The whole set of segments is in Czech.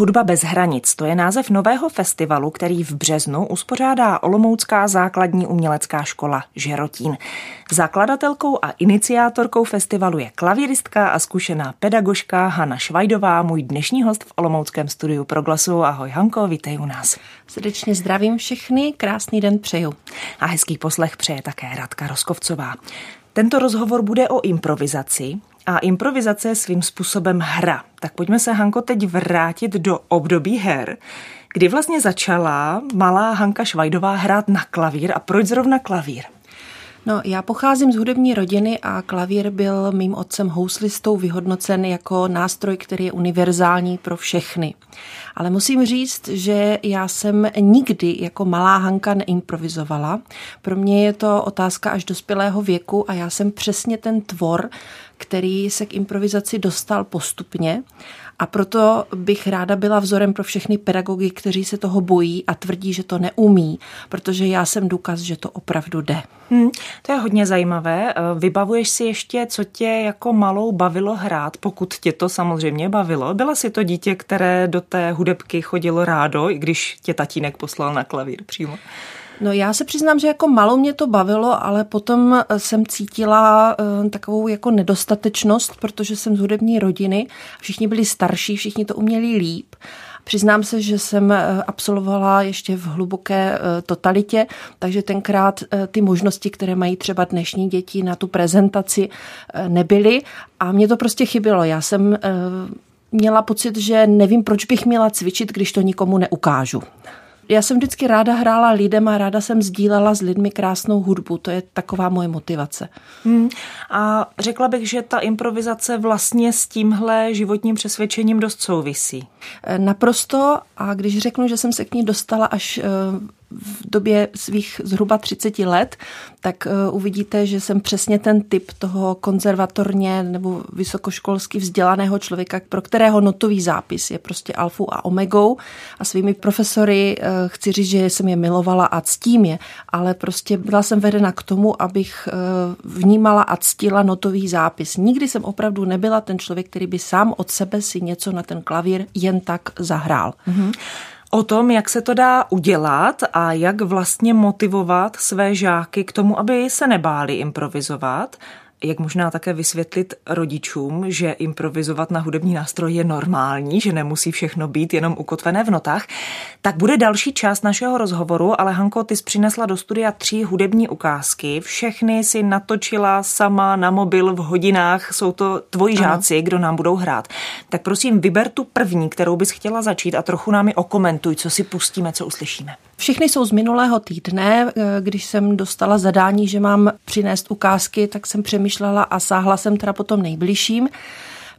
Hudba bez hranic, to je název nového festivalu, který v březnu uspořádá Olomoucká základní umělecká škola Žerotín. Zakladatelkou a iniciátorkou festivalu je klavíristka a zkušená pedagožka Hanna Švajdová, můj dnešní host v Olomouckém studiu Proglasu. Ahoj Hanko, vítej u nás. Srdečně zdravím všechny, krásný den přeju. A hezký poslech přeje také Radka Roskovcová. Tento rozhovor bude o improvizaci, a improvizace je svým způsobem hra. Tak pojďme se, Hanko, teď vrátit do období her, kdy vlastně začala malá Hanka Švajdová hrát na klavír a proč zrovna klavír? No, já pocházím z hudební rodiny a klavír byl mým otcem houslistou vyhodnocen jako nástroj, který je univerzální pro všechny. Ale musím říct, že já jsem nikdy jako malá Hanka neimprovizovala. Pro mě je to otázka až dospělého věku a já jsem přesně ten tvor, který se k improvizaci dostal postupně a proto bych ráda byla vzorem pro všechny pedagogy, kteří se toho bojí a tvrdí, že to neumí, protože já jsem důkaz, že to opravdu jde. Hmm, to je hodně zajímavé. Eh, vybavuješ si ještě, co tě jako malou bavilo hrát, pokud tě to samozřejmě bavilo? Byla si to dítě, které do té hudebky chodilo rádo, i když tě tatínek poslal na klavír přímo? No já se přiznám, že jako malou mě to bavilo, ale potom eh, jsem cítila uh, takovou jako nedostatečnost, protože jsem z hudební rodiny, všichni byli starší, všichni to uměli líp. Přiznám se, že jsem eh, absolvovala ještě v hluboké totalitě, takže tenkrát ty možnosti, které mají třeba dnešní děti na tu prezentaci, nebyly a mě to prostě chybělo. Já jsem měla pocit, že nevím, proč bych měla cvičit, když to nikomu neukážu já jsem vždycky ráda hrála lidem a ráda jsem sdílela s lidmi krásnou hudbu. To je taková moje motivace. Hmm. A řekla bych, že ta improvizace vlastně s tímhle životním přesvědčením dost souvisí. Naprosto. A když řeknu, že jsem se k ní dostala až eh, v době svých zhruba 30 let, tak uh, uvidíte, že jsem přesně ten typ toho konzervatorně nebo vysokoškolsky vzdělaného člověka, pro kterého notový zápis je prostě alfou a omegou a svými profesory uh, chci říct, že jsem je milovala a ctím je, ale prostě byla jsem vedena k tomu, abych uh, vnímala a ctila notový zápis. Nikdy jsem opravdu nebyla ten člověk, který by sám od sebe si něco na ten klavír jen tak zahrál. Mm-hmm o tom, jak se to dá udělat a jak vlastně motivovat své žáky k tomu, aby se nebáli improvizovat jak možná také vysvětlit rodičům, že improvizovat na hudební nástroj je normální, že nemusí všechno být jenom ukotvené v notách, tak bude další část našeho rozhovoru, ale Hanko, ty jsi přinesla do studia tři hudební ukázky, všechny si natočila sama na mobil v hodinách, jsou to tvoji ano. žáci, kdo nám budou hrát. Tak prosím, vyber tu první, kterou bys chtěla začít a trochu nám ji okomentuj, co si pustíme, co uslyšíme. Všechny jsou z minulého týdne. Eh, když jsem dostala zadání, že mám přinést ukázky, tak jsem přemýšlela a sáhla jsem teda potom nejbližším.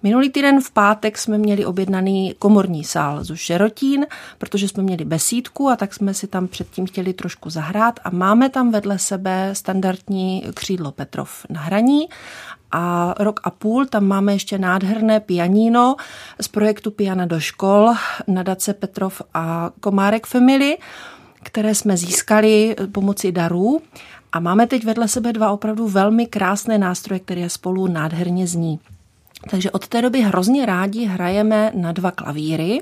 Minulý týden v pátek jsme měli objednaný komorní sál z Šerotín, protože jsme měli besídku a tak jsme si tam předtím chtěli trošku zahrát a máme tam vedle sebe standardní křídlo Petrov na hraní a rok a půl tam máme ještě nádherné pianíno z projektu Piana do škol, nadace Petrov a Komárek Family které jsme získali pomocí darů. A máme teď vedle sebe dva opravdu velmi krásné nástroje, které spolu nádherně zní. Takže od té doby hrozně rádi hrajeme na dva klavíry.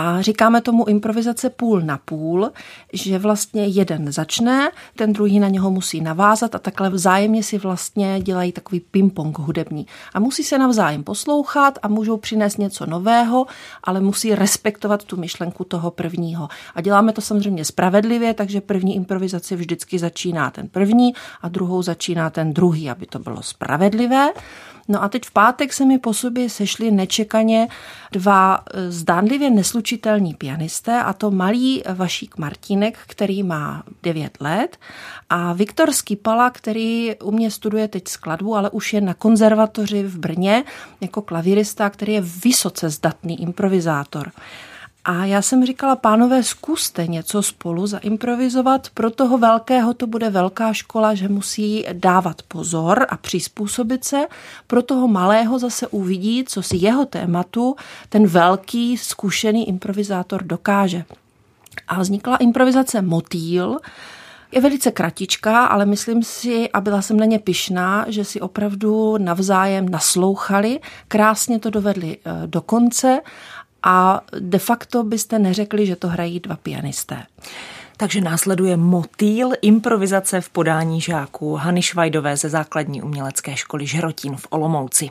A říkáme tomu improvizace půl na půl, že vlastně jeden začne, ten druhý na něho musí navázat a takhle vzájemně si vlastně dělají takový ping-pong hudební. A musí se navzájem poslouchat a můžou přinést něco nového, ale musí respektovat tu myšlenku toho prvního. A děláme to samozřejmě spravedlivě, takže první improvizaci vždycky začíná ten první a druhou začíná ten druhý, aby to bylo spravedlivé. No a teď v pátek se mi po sobě sešli nečekaně dva eh, zdánlivě neslučitelní pianisté, a to malý Vašík Martínek, který má 9 let, a Viktor Skipala, který u mě studuje teď skladbu, ale už je na konzervatoři v Brně jako klavírista, který je vysoce zdatný improvizátor. A já jsem říkala, pánové, zkuste něco spolu zaimprovizovat. Pro toho velkého to bude velká škola, že musí dávat pozor a přizpůsobit se. Pro toho malého zase uvidí, co si jeho tématu ten velký, zkušený improvizátor dokáže. A vznikla improvizace Motýl, je velice kratičká, ale myslím si, a byla jsem na ně pyšná, že si opravdu navzájem naslouchali, krásně to dovedli eh, do konce a de facto byste neřekli, že to hrají dva pianisté. Takže následuje motýl improvizace v podání žáků Hany Švajdové ze základní umělecké školy Žerotín v Olomouci.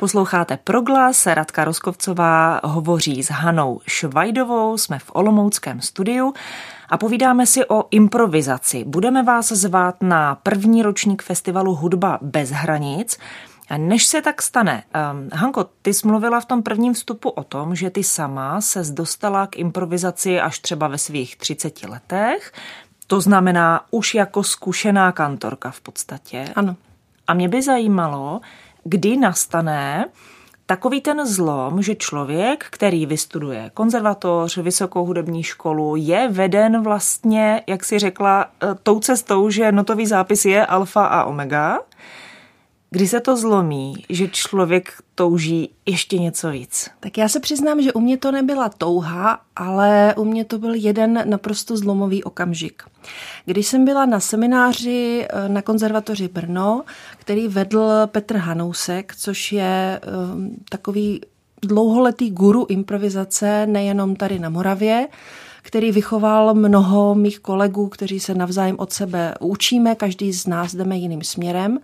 Posloucháte Proglas, Radka Roskovcová hovoří s Hanou Švajdovou, jsme v Olomouckém studiu a povídáme si o improvizaci. Budeme vás zvát na první ročník festivalu Hudba bez hranic. Než se tak stane, um, Hanko, ty jsi mluvila v tom prvním vstupu o tom, že ty sama se dostala k improvizaci až třeba ve svých 30 letech. To znamená už jako zkušená kantorka v podstatě. Ano. A mě by zajímalo, kdy nastane takový ten zlom, že člověk, který vystuduje konzervatoř, vysokou hudební školu, je veden vlastně, jak si řekla, eh, tou cestou, že notový zápis je alfa a omega, Kdy se to zlomí, že člověk touží ještě něco víc? Tak já se přiznám, že u mě to nebyla touha, ale u mě to byl jeden naprosto zlomový okamžik. Když jsem byla na semináři eh, na konzervatoři Brno, který vedl Petr Hanousek, což je um, takový dlouholetý guru improvizace nejenom tady na Moravě, který vychoval mnoho mých kolegů, kteří se navzájem od sebe učíme, každý z nás jdeme jiným směrem.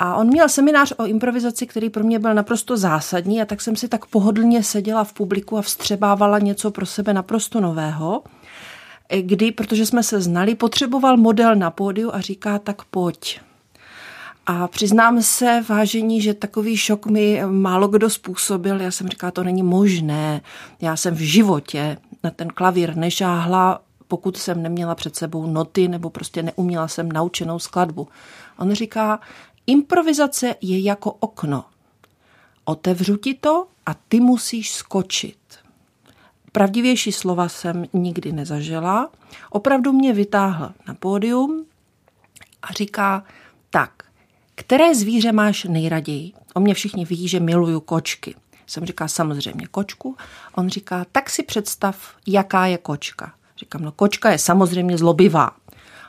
A on měl seminář o improvizaci, který pro mě byl naprosto zásadní a tak jsem si tak pohodlně seděla v publiku a vstřebávala něco pro sebe naprosto nového, kdy, protože jsme se znali, potřeboval model na pódiu a říká, tak pojď. A přiznám se, vážení, že takový šok mi málo kdo způsobil. Já jsem říkala, to není možné. Já jsem v životě na ten klavír nežáhla, pokud jsem neměla před sebou noty nebo prostě neuměla jsem naučenou skladbu. On říká, Improvizace je jako okno. Otevřu ti to a ty musíš skočit. Pravdivější slova jsem nikdy nezažila. Opravdu mě vytáhl na pódium a říká, tak, které zvíře máš nejraději? O mě všichni ví, že miluju kočky. Jsem říká samozřejmě kočku. On říká, tak si představ, jaká je kočka. Říkám, no kočka je samozřejmě zlobivá.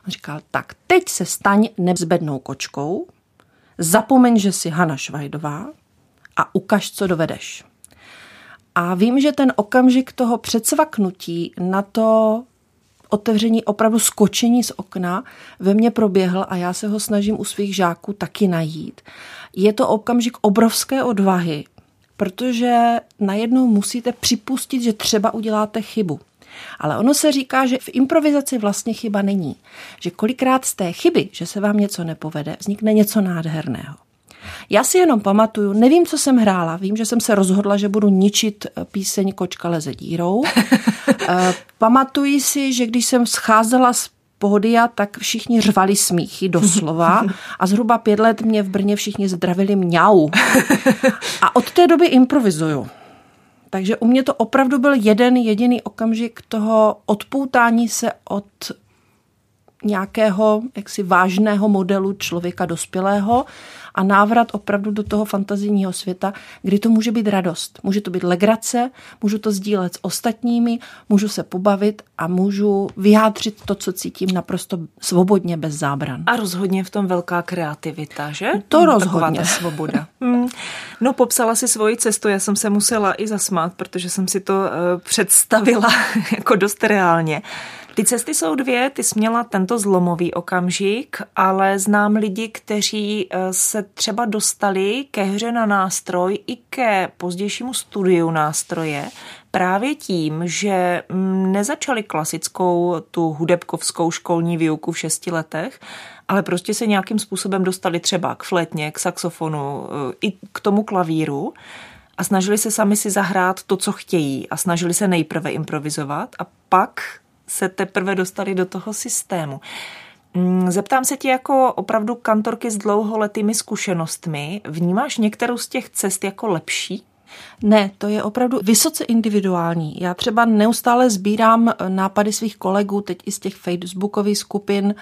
On říkal, tak teď se staň nevzbednou kočkou, zapomeň, že jsi Hana Švajdová a ukaž, co dovedeš. A vím, že ten okamžik toho předsvaknutí na to otevření, opravdu skočení z okna ve mně proběhl a já se ho snažím u svých žáků taky najít. Je to okamžik obrovské odvahy, protože najednou musíte připustit, že třeba uděláte chybu. Ale ono se říká, že v improvizaci vlastně chyba není. Že kolikrát z té chyby, že se vám něco nepovede, vznikne něco nádherného. Já si jenom pamatuju, nevím, co jsem hrála, vím, že jsem se rozhodla, že budu ničit eh, píseň Kočka leze dírou. Eh, pamatuji si, že když jsem scházela z pódia, tak všichni řvali smíchy doslova a zhruba pět let mě v Brně všichni zdravili mňau. A od té doby improvizuju. Takže u mě to opravdu byl jeden jediný okamžik toho odpoutání se od nějakého jaksi vážného modelu člověka dospělého a návrat opravdu do toho fantazijního světa, kdy to může být radost. Může to být legrace, můžu to sdílet s ostatními, můžu se pobavit a můžu vyjádřit to, co cítím naprosto svobodně, bez zábran. A rozhodně v tom velká kreativita, že? To rozhodně. Taková ta svoboda. Hmm. No, popsala si svoji cestu, já jsem se musela i zasmát, protože jsem si to uh, představila jako dost reálně. Ty cesty jsou dvě, ty jsi měla tento zlomový okamžik, ale znám lidi, kteří eh, se třeba dostali ke hře na nástroj i ke pozdějšímu studiu nástroje právě tím, že mm, nezačali klasickou tu hudebkovskou školní výuku v šesti letech, ale prostě se nějakým způsobem dostali třeba k flétně, k saxofonu, eh, i k tomu klavíru a snažili se sami si zahrát to, co chtějí a snažili se nejprve improvizovat a pak se teprve dostali do toho systému. Mm, zeptám se tě jako opravdu kantorky s dlouholetými zkušenostmi. Vnímáš některou z těch cest jako lepší? Ne, to je opravdu vysoce individuální. Já třeba neustále sbírám nápady svých kolegů, teď i z těch facebookových skupin,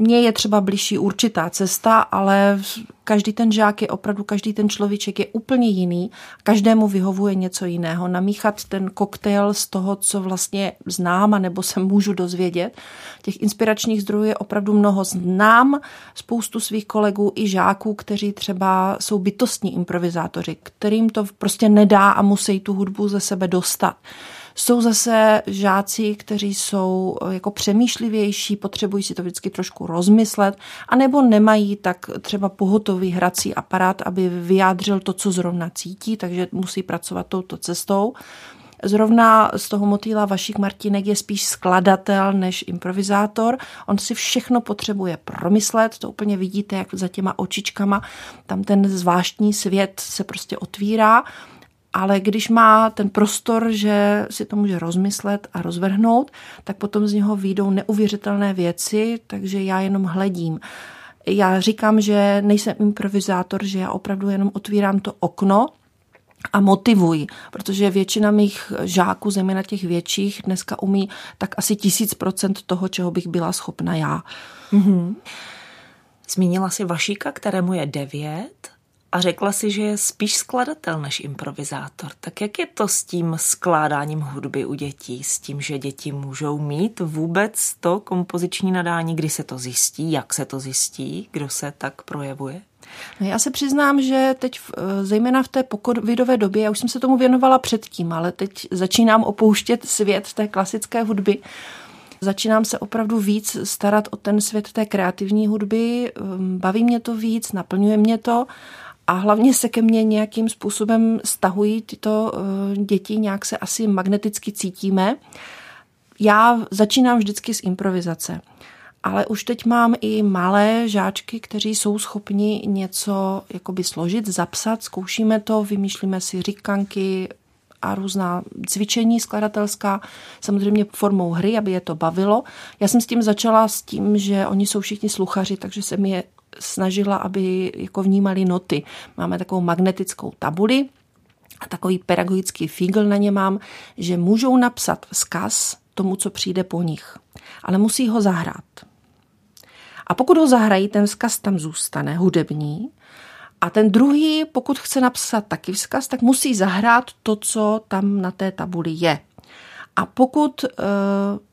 mně je třeba blížší určitá cesta, ale každý ten žák je opravdu, každý ten človíček je úplně jiný. Každému vyhovuje něco jiného. Namíchat ten koktejl z toho, co vlastně znám, a nebo se můžu dozvědět. Těch inspiračních zdrojů je opravdu mnoho. Znám spoustu svých kolegů i žáků, kteří třeba jsou bytostní improvizátoři, kterým to prostě nedá a musí tu hudbu ze sebe dostat. Jsou zase žáci, kteří jsou eh, jako přemýšlivější, potřebují si to vždycky trošku rozmyslet, anebo nemají tak třeba pohotový hrací aparát, aby vyjádřil to, co zrovna cítí, takže musí pracovat touto cestou. Zrovna z toho motýla Vašik Martinek je spíš skladatel než improvizátor. On si všechno potřebuje promyslet, to úplně vidíte, jak za těma očičkama tam ten zvláštní svět se prostě otvírá ale když má ten prostor, že si to může rozmyslet a rozvrhnout, tak potom z něho výjdou neuvěřitelné věci, takže já jenom hledím. Já říkám, že nejsem improvizátor, že já opravdu jenom otvírám to okno a motivuji, protože většina mých žáků, zejména těch větších, dneska umí tak asi tisíc procent toho, čeho bych byla schopna já. Mm-hmm. Zmínila si Vašíka, kterému je devět a řekla si, že je spíš skladatel než improvizátor. Tak jak je to s tím skládáním hudby u dětí, s tím, že děti můžou mít vůbec to kompoziční nadání, kdy se to zjistí, jak se to zjistí, kdo se tak projevuje? No já se přiznám, že teď eh, zejména v té pokovidové době, já už jsem se tomu věnovala předtím, ale teď začínám opouštět svět té klasické hudby, Začínám se opravdu víc starat o ten svět té kreativní hudby, ehm, baví mě to víc, naplňuje mě to a hlavně se ke mně nějakým způsobem stahují tyto eh, děti, nějak se asi magneticky cítíme. Já začínám vždycky z improvizace. Ale už teď mám i malé žáčky, kteří jsou schopni něco jakoby složit, zapsat, zkoušíme to, vymýšlíme si říkanky a různá cvičení skladatelská, samozřejmě formou hry, aby je to bavilo. Já jsem s tím začala s tím, že oni jsou všichni sluchaři, takže se mi je snažila, aby jako vnímali noty. Máme takovou magnetickou tabuli a takový pedagogický fígl na ně mám, že můžou napsat vzkaz tomu, co přijde po nich, ale musí ho zahrát. A pokud ho zahrají, ten vzkaz tam zůstane, hudební, a ten druhý, pokud chce napsat taky vzkaz, tak musí zahrát to, co tam na té tabuli je. A pokud uh,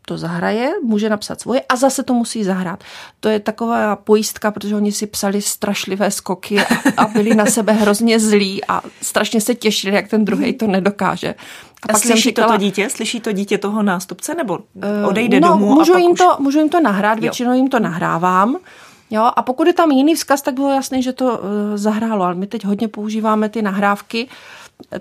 to zahraje, může napsat svoje a zase to musí zahrát. To je taková pojistka, protože oni si psali strašlivé skoky a, a byli na sebe hrozně zlí a strašně se těšili, jak ten druhý to nedokáže. A, a pak slyší říkala, to dítě? Slyší to dítě toho nástupce nebo eh, odejde no, domů? Můžu, a jim už... to, můžu jim to nahrát, většinou jim to nahrávám. Jo, a pokud je tam jiný vzkaz, tak bylo jasné, že to uh, zahrálo, ale my teď hodně používáme ty nahrávky,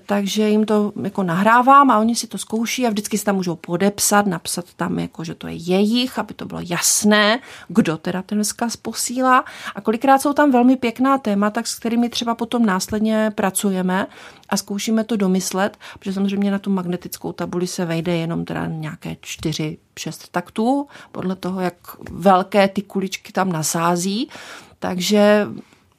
takže jim to jako nahrávám a oni si to zkouší a vždycky si tam můžou podepsat, napsat tam, jako, že to je jejich, aby to bylo jasné, kdo teda ten vzkaz posílá. A kolikrát jsou tam velmi pěkná témata, s kterými třeba potom následně pracujeme a zkoušíme to domyslet, protože samozřejmě na tu magnetickou tabuli se vejde jenom teda nějaké čtyři, šest taktů, podle toho, jak velké ty kuličky tam nasází. Takže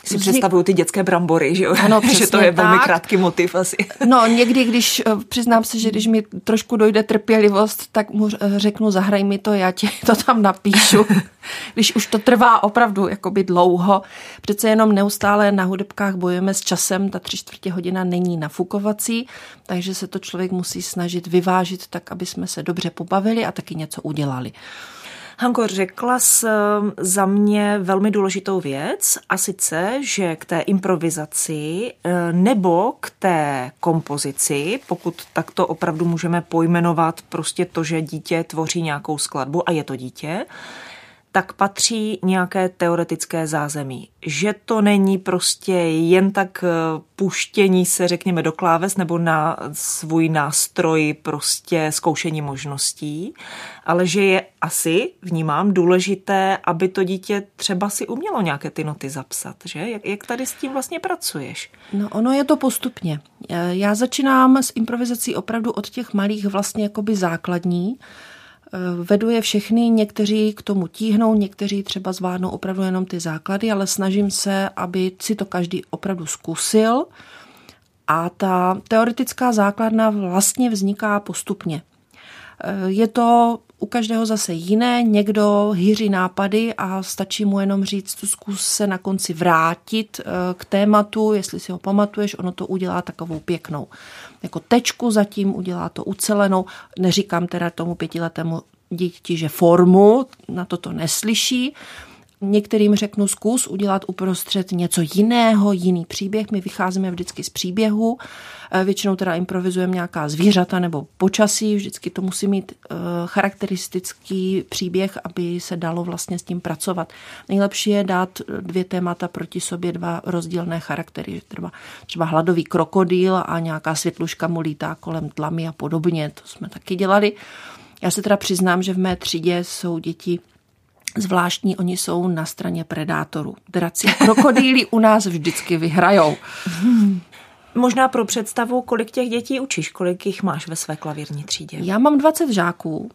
si vznik... představuju ty dětské brambory, že jo? Ano, že to je tak. velmi krátký motiv asi. No, někdy, když eh, přiznám se, že když mi trošku dojde trpělivost, tak mu řeknu, zahraj mi to, já ti to tam napíšu. když už to trvá opravdu jakoby dlouho. Přece jenom neustále na hudebkách bojujeme s časem, ta tři čtvrtě hodina není nafukovací, takže se to člověk musí snažit vyvážit tak, aby jsme se dobře pobavili a taky něco udělali. Hanko, řekla jsi za mě velmi důležitou věc a sice, že k té improvizaci uh, nebo k té kompozici, pokud takto opravdu můžeme pojmenovat prostě to, že dítě tvoří nějakou skladbu a je to dítě, tak patří nějaké teoretické zázemí. Že to není prostě jen tak eh, puštění se, řekněme, do kláves nebo na svůj nástroj prostě zkoušení možností, ale že je asi, vnímám, důležité, aby to dítě třeba si umělo nějaké ty noty zapsat, že? Jak, jak tady s tím vlastně pracuješ? No ono je to postupně. Já začínám s improvizací opravdu od těch malých vlastně jakoby základní, Vedu je všechny, někteří k tomu tíhnou, někteří třeba zvládnou opravdu jenom ty základy, ale snažím se, aby si to každý opravdu zkusil. A ta teoretická základna vlastně vzniká postupně. Je to u každého zase jiné, někdo hýří nápady a stačí mu jenom říct, zkus se na konci vrátit eh, k tématu, jestli si ho pamatuješ, ono to udělá takovou pěknou jako tečku zatím, udělá to ucelenou. Neříkám teda tomu pětiletému děti, že formu, na to to neslyší, Některým řeknu zkus udělat uprostřed něco jiného, jiný příběh. My vycházíme vždycky z příběhu, eh, většinou teda improvizujeme nějaká zvířata nebo počasí, vždycky to musí mít eh, charakteristický příběh, aby se dalo vlastně s tím pracovat. Nejlepší je dát dvě témata proti sobě, dva rozdílné charaktery, třeba, třeba hladový krokodýl a nějaká světluška mu lítá kolem tlamy a podobně, to jsme taky dělali. Já se teda přiznám, že v mé třídě jsou děti zvláštní, oni jsou na straně predátorů. Draci krokodýly u nás vždycky vyhrajou. Možná pro představu, kolik těch dětí učíš, kolik jich máš ve své klavírní třídě? Já mám 20 žáků.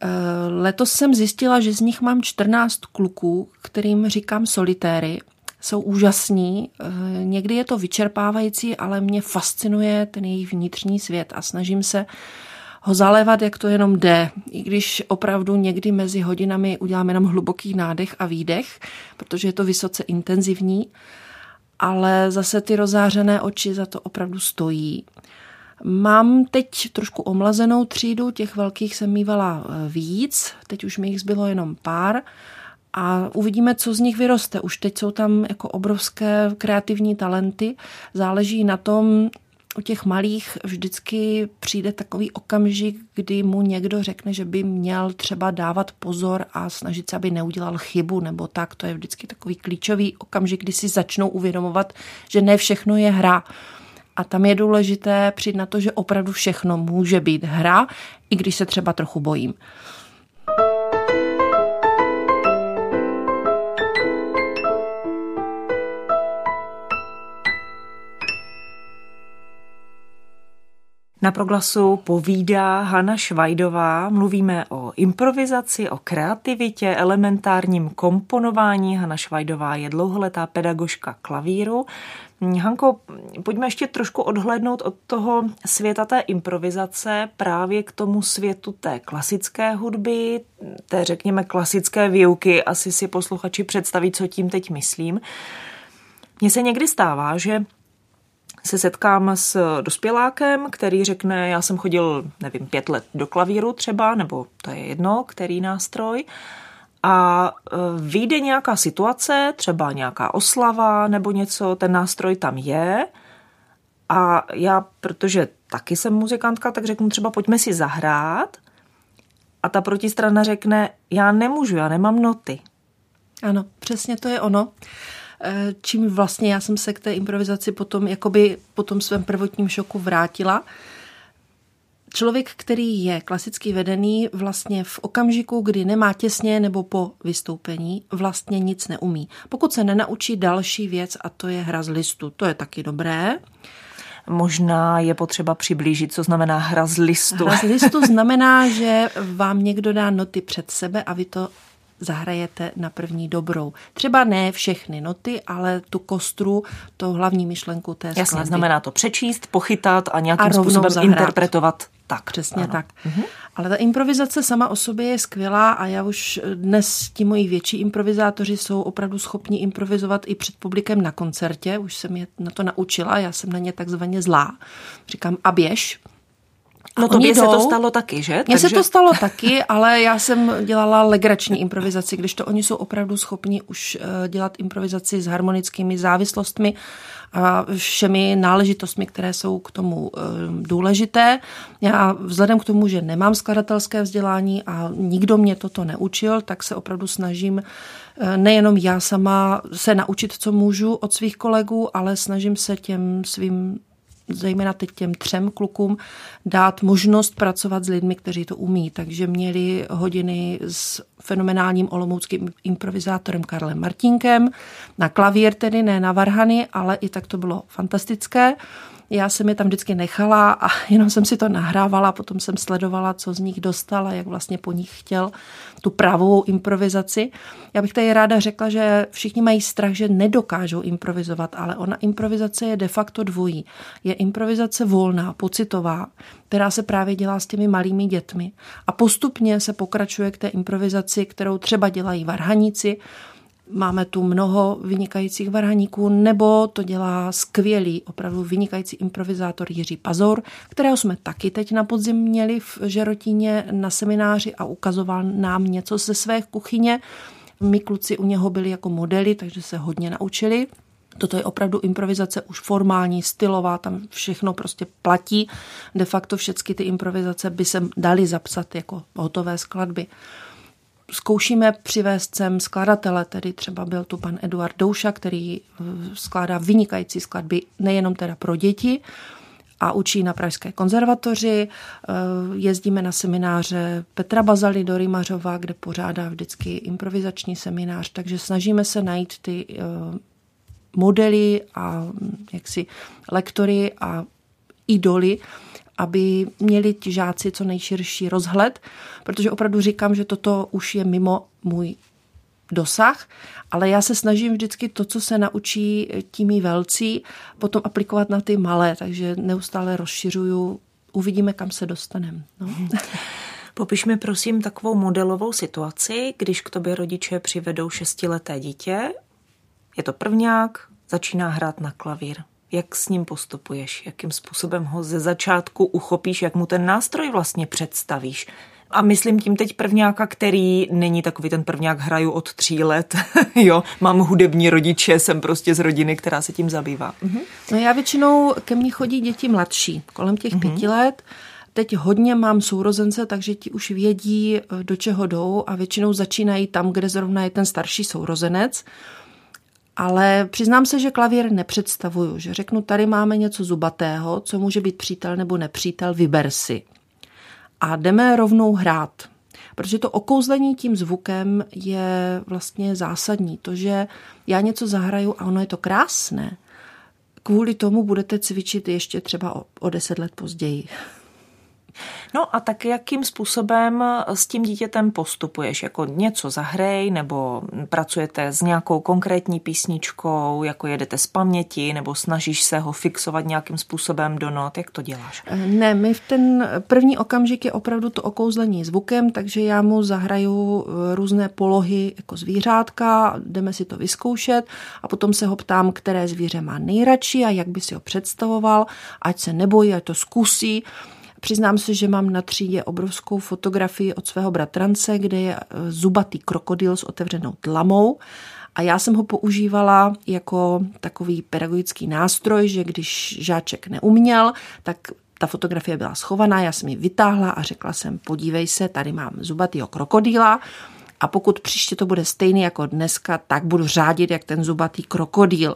Eh, letos jsem zjistila, že z nich mám 14 kluků, kterým říkám solitéry. Jsou úžasní, eh, někdy je to vyčerpávající, ale mě fascinuje ten jejich vnitřní svět a snažím se ho zalévat, jak to jenom jde. I když opravdu někdy mezi hodinami udělám jenom hluboký nádech a výdech, protože je to vysoce intenzivní, ale zase ty rozářené oči za to opravdu stojí. Mám teď trošku omlazenou třídu, těch velkých jsem mývala e, víc, teď už mi jich zbylo jenom pár a uvidíme, co z nich vyroste. Už teď jsou tam jako obrovské kreativní talenty, záleží na tom, u těch malých vždycky přijde takový okamžik, kdy mu někdo řekne, že by měl třeba dávat pozor a snažit se, aby neudělal chybu nebo tak. To je vždycky takový klíčový okamžik, kdy si začnou uvědomovat, že ne všechno je hra. A tam je důležité přijít na to, že opravdu všechno může být hra, i když se třeba trochu bojím. Na proglasu povídá Hana Švajdová. Mluvíme o improvizaci, o kreativitě, elementárním komponování. Hana Švajdová je dlouholetá pedagožka klavíru. Hanko, pojďme ještě trošku odhlednout od toho světa té improvizace právě k tomu světu té klasické hudby, té řekněme klasické výuky. Asi si posluchači představí, co tím teď myslím. Mně se někdy stává, že se setkám s dospělákem, který řekne, já jsem chodil, nevím, pět let do klavíru třeba, nebo to je jedno, který nástroj, a e, vyjde nějaká situace, třeba nějaká oslava nebo něco, ten nástroj tam je a já, protože taky jsem muzikantka, tak řeknu třeba pojďme si zahrát a ta protistrana řekne, já nemůžu, já nemám noty. Ano, přesně to je ono. Eh, čím vlastně já jsem se k té improvizaci potom, jakoby po tom svém prvotním šoku vrátila. Člověk, který je klasicky vedený, vlastně v okamžiku, kdy nemá těsně nebo po vystoupení, vlastně nic neumí. Pokud se nenaučí další věc, a to je hra z listu, to je taky dobré. Možná je potřeba přiblížit, co znamená hra z listu. Hra z listu znamená, že vám někdo dá noty před sebe a vy to zahrajete na první dobrou. Třeba ne všechny noty, ale tu kostru, to hlavní myšlenku té skladby. Jasně, znamená to přečíst, pochytat a nějakým a způsobem zahrát. interpretovat tak. Přesně ano. tak. Mhm. Ale ta improvizace sama o sobě je skvělá a já už dnes ti moji větší improvizátoři jsou opravdu schopni improvizovat i před publikem na koncertě. Už jsem je na to naučila, já jsem na ně takzvaně zlá. Říkám a běž, No to se to stalo taky, že? Mně Takže... se to stalo taky, ale já jsem dělala legrační improvizaci, když to oni jsou opravdu schopni už eh, dělat improvizaci s harmonickými závislostmi a všemi náležitostmi, které jsou k tomu eh, důležité. Já vzhledem k tomu, že nemám skladatelské vzdělání a nikdo mě toto neučil, tak se opravdu snažím eh, nejenom já sama se naučit, co můžu od svých kolegů, ale snažím se těm svým zejména teď těm třem klukům dát možnost pracovat s lidmi, kteří to umí. Takže měli hodiny s fenomenálním olomouckým improvizátorem Karlem Martinkem, na klavír tedy, ne na varhany, ale i tak to bylo fantastické. Já jsem je tam vždycky nechala a jenom jsem si to nahrávala, potom jsem sledovala, co z nich dostal a jak vlastně po nich chtěl tu pravou improvizaci. Já bych tady ráda řekla, že všichni mají strach, že nedokážou improvizovat, ale ona improvizace je de facto dvojí. Je improvizace volná, pocitová, která se právě dělá s těmi malými dětmi. A postupně se pokračuje k té improvizaci, kterou třeba dělají varhaníci, Máme tu mnoho vynikajících varhaníků, nebo to dělá skvělý, opravdu vynikající improvizátor Jiří Pazor, kterého jsme taky teď na podzim měli v Žerotíně na semináři a ukazoval nám něco ze své kuchyně. My kluci u něho byli jako modely, takže se hodně naučili. Toto je opravdu improvizace už formální, stylová, tam všechno prostě platí. De facto všechny ty improvizace by se daly zapsat jako hotové skladby zkoušíme přivést sem skladatele, tedy třeba byl tu pan Eduard Douša, který eh, skládá vynikající skladby nejenom teda pro děti, a učí na Pražské konzervatoři. Eh, jezdíme na semináře Petra Bazaly do Rymařova, kde pořádá vždycky improvizační seminář, takže snažíme se najít ty eh, modely a hm, jaksi lektory a idoly, aby měli ti žáci co nejširší rozhled, protože opravdu říkám, že toto už je mimo můj dosah, ale já se snažím vždycky to, co se naučí tími velcí, potom aplikovat na ty malé, takže neustále rozšiřuju, uvidíme, kam se dostaneme. No. Popiš mi prosím takovou modelovou situaci, když k tobě rodiče přivedou šestileté dítě, je to prvňák, začíná hrát na klavír jak s ním postupuješ, jakým způsobem ho ze začátku uchopíš, jak mu ten nástroj vlastně představíš. A myslím tím teď prvňáka, který není takový ten prvňák, hraju od tří let, jo, mám hudební rodiče, jsem prostě z rodiny, která se tím zabývá. Mhm. No já většinou ke mně chodí děti mladší, kolem těch mhm. pěti let. Teď hodně mám sourozence, takže ti už vědí, do čeho jdou a většinou začínají tam, kde zrovna je ten starší sourozenec. Ale přiznám se, že klavír nepředstavuju, že řeknu, tady máme něco zubatého, co může být přítel nebo nepřítel, vyber si. A jdeme rovnou hrát. Protože to okouzlení tím zvukem je vlastně zásadní. To, že já něco zahraju a ono je to krásné, kvůli tomu budete cvičit ještě třeba o, o deset let později. No a tak jakým způsobem s tím dítětem postupuješ? Jako něco zahrej, nebo pracujete s nějakou konkrétní písničkou, jako jedete z paměti, nebo snažíš se ho fixovat nějakým způsobem do not? Jak to děláš? Ne, my v ten první okamžik je opravdu to okouzlení zvukem, takže já mu zahraju eh, různé polohy jako zvířátka, jdeme si to vyzkoušet a potom se ho ptám, které zvíře má nejradši a jak by si ho představoval, ať se nebojí, ať to zkusí. Přiznám se, že mám na třídě obrovskou fotografii od svého bratrance, kde je eh, zubatý krokodýl s otevřenou tlamou. A já jsem ho používala jako takový pedagogický nástroj, že když žáček neuměl, tak ta fotografie byla schovaná, já jsem ji vytáhla a řekla jsem, podívej se, tady mám zubatýho krokodýla a pokud příště to bude stejný jako dneska, tak budu řádit jak ten zubatý krokodýl.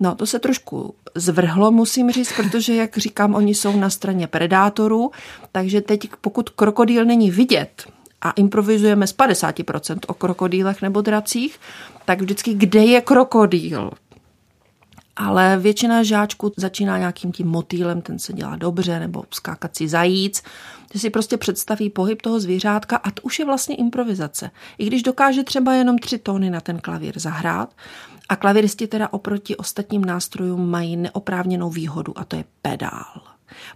No, to se trošku zvrhlo, musím říct, protože, jak říkám, oni jsou na straně predátorů, takže teď, pokud krokodýl není vidět, a improvizujeme z 50% o krokodýlech nebo dracích, tak vždycky, kde je krokodýl? ale většina žáčků začíná nějakým tím motýlem, ten se dělá dobře, nebo skákací zajíc, že si prostě představí pohyb toho zvířátka a to už je vlastně improvizace. I když dokáže třeba jenom tři tóny na ten klavír zahrát, a klaviristi teda oproti ostatním nástrojům mají neoprávněnou výhodu a to je pedál.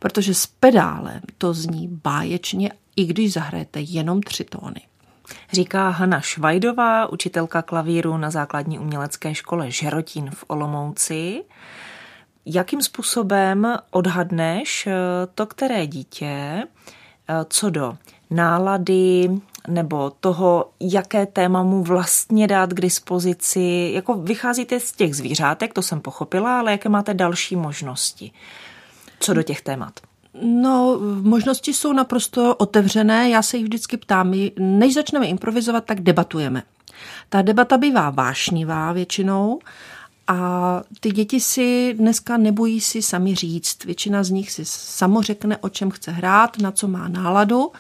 Protože s pedálem to zní báječně, i když zahrajete jenom tři tóny. Říká Hanna Švajdová, učitelka klavíru na základní umělecké škole Žerotín v Olomouci. Jakým způsobem odhadneš eh, to, které dítě, eh, co do nálady nebo toho, jaké téma mu vlastně dát k dispozici? Jako vycházíte z těch zvířátek, to jsem pochopila, ale jaké máte další možnosti? Co do těch témat? No, možnosti jsou naprosto otevřené. Já se jich vždycky ptám. Než začneme improvizovat, tak debatujeme. Ta debata bývá vášnivá většinou a ty děti si dneska nebojí si sami říct. Většina z nich si samo řekne, o čem chce hrát, na co má náladu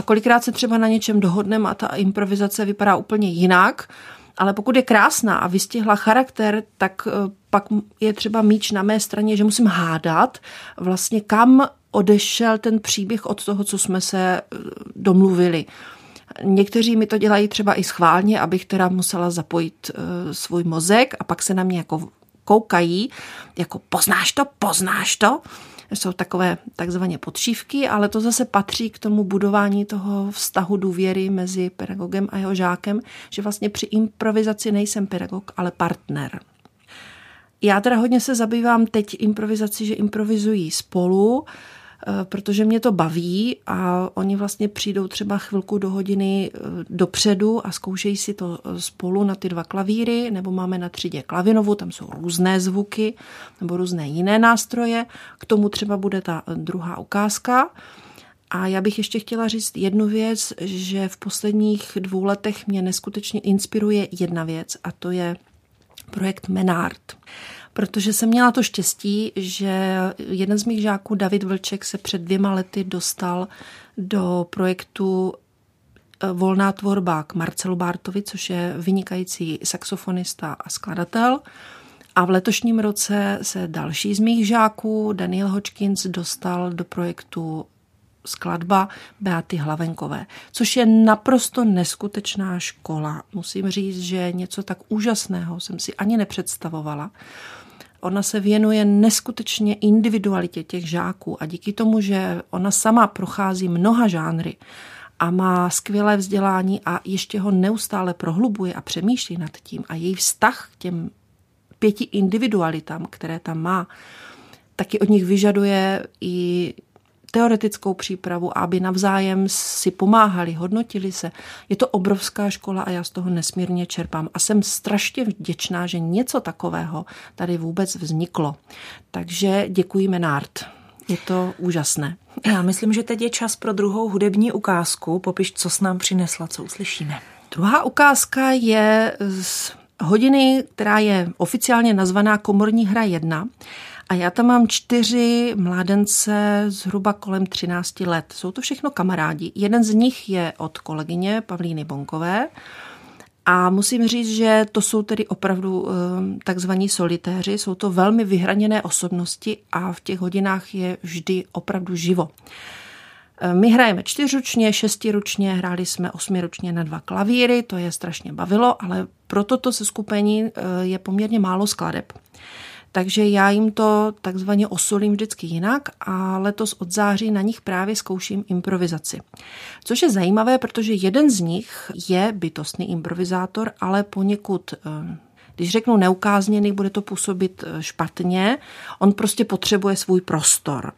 a kolikrát se třeba na něčem dohodneme a ta improvizace vypadá úplně jinak. Ale pokud je krásná a vystihla charakter, tak eh, pak je třeba míč na mé straně, že musím hádat vlastně kam odešel ten příběh od toho, co jsme se eh, domluvili. Někteří mi to dělají třeba i schválně, abych teda musela zapojit uh, svůj mozek a pak se na mě jako koukají, jako poznáš to, poznáš to. Jsou takové takzvané podšívky, ale to zase patří k tomu budování toho vztahu důvěry mezi pedagogem a jeho žákem, že vlastně při improvizaci nejsem pedagog, ale partner. Já teda hodně se zabývám teď improvizaci, že improvizují spolu, protože mě to baví a oni vlastně přijdou třeba chvilku do hodiny eh, dopředu a zkoušejí si to eh, spolu na ty dva klavíry, nebo máme na třídě klavinovu, tam jsou různé zvuky nebo různé jiné nástroje. K tomu třeba bude ta druhá ukázka. A já bych ještě chtěla říct jednu věc, že v posledních dvou letech mě neskutečně inspiruje jedna věc a to je projekt Menard protože jsem měla to štěstí, že jeden z mých žáků, David Vlček, se před dvěma lety dostal do projektu eh, Volná tvorba k Marcelu Bártovi, což je vynikající saxofonista a skladatel. A v letošním roce se další z mých žáků, Daniel Hodgkins, dostal do projektu skladba Beaty Hlavenkové, což je naprosto neskutečná škola. Musím říct, že něco tak úžasného jsem si ani nepředstavovala. Ona se věnuje neskutečně individualitě těch žáků a díky tomu, že ona sama prochází mnoha žánry a má skvělé vzdělání a ještě ho neustále prohlubuje a přemýšlí nad tím a její vztah k těm pěti individualitám, které tam má, taky od nich vyžaduje i teoretickou přípravu, aby navzájem si pomáhali, hodnotili se. Je to obrovská škola a já z toho nesmírně čerpám. A jsem strašně vděčná, že něco takového tady vůbec vzniklo. Takže děkuji Menard. Je to úžasné. Já myslím, že teď je čas pro druhou hudební ukázku. Popiš, co s nám přinesla, co uslyšíme. Druhá ukázka je z hodiny, která je oficiálně nazvaná Komorní hra 1 a já tam mám čtyři mládence zhruba kolem 13 let. Jsou to všechno kamarádi. Jeden z nich je od kolegyně Pavlíny Bonkové. A musím říct, že to jsou tedy opravdu ehm, takzvaní solitéři, jsou to velmi vyhraněné osobnosti a v těch hodinách je vždy opravdu živo. Ehm, my hrajeme čtyřručně, šestiručně, hráli jsme osmiručně na dva klavíry, to je strašně bavilo, ale pro toto se skupení eh, je poměrně málo skladeb. Takže já jim to takzvaně osolím vždycky jinak a letos od září na nich právě zkouším improvizaci. Což je zajímavé, protože jeden z nich je bytostný improvizátor, ale poněkud eh, když řeknu neukázněný, bude to působit eh, špatně. On prostě potřebuje svůj prostor.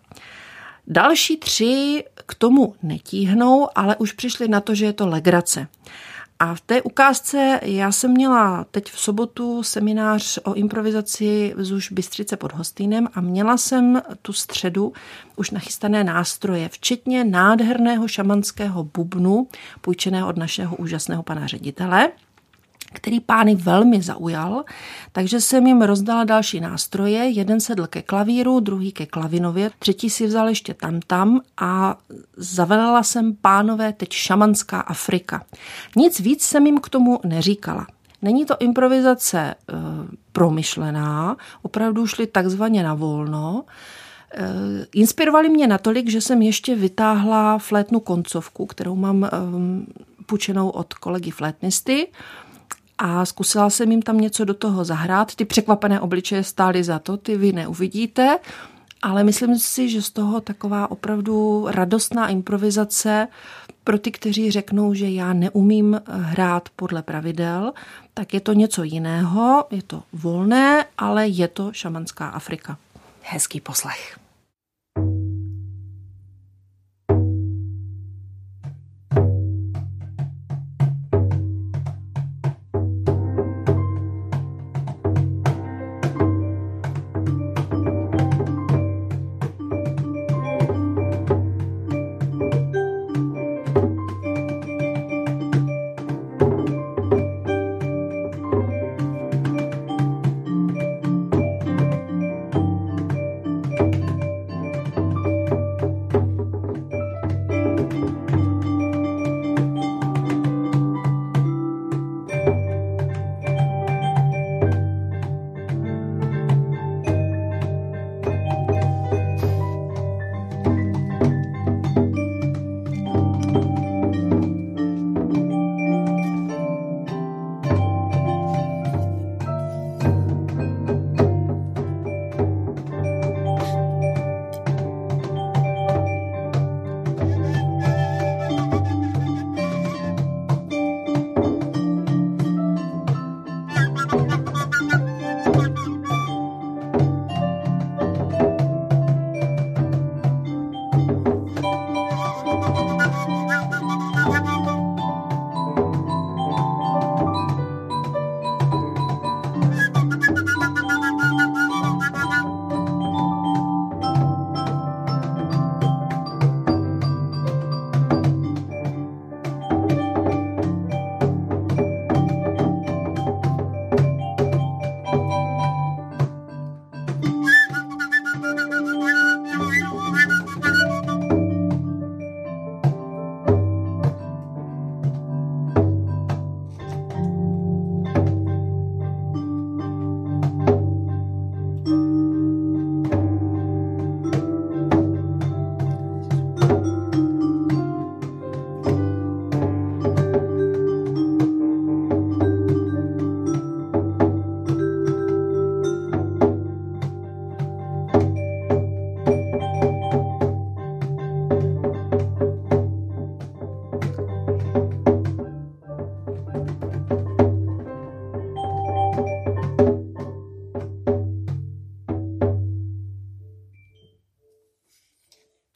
Další tři k tomu netíhnou, ale už přišli na to, že je to legrace. A v té ukázce já jsem měla teď v sobotu seminář o improvizaci v Zuž Bystřice pod Hostýnem a měla jsem tu středu už nachystané nástroje, včetně nádherného šamanského bubnu, půjčeného od našeho úžasného pana ředitele který pány velmi zaujal, takže jsem jim rozdala další nástroje. Jeden sedl ke klavíru, druhý ke klavinově, třetí si vzal ještě tam tam a zavelala jsem pánové teď šamanská Afrika. Nic víc jsem jim k tomu neříkala. Není to improvizace e, promyšlená, opravdu šli takzvaně na volno. E, inspirovali mě natolik, že jsem ještě vytáhla flétnu koncovku, kterou mám e, půjčenou od kolegy flétnisty a zkusila jsem jim tam něco do toho zahrát. Ty překvapené obličeje stály za to, ty vy neuvidíte, ale myslím si, že z toho taková opravdu radostná improvizace pro ty, kteří řeknou, že já neumím hrát podle pravidel, tak je to něco jiného, je to volné, ale je to šamanská Afrika. Hezký poslech.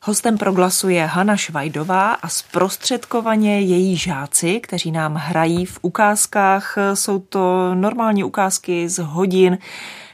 Hostem proglasu je Hana Švajdová a zprostředkovaně její žáci, kteří nám hrají v ukázkách. Jsou to normální ukázky z hodin.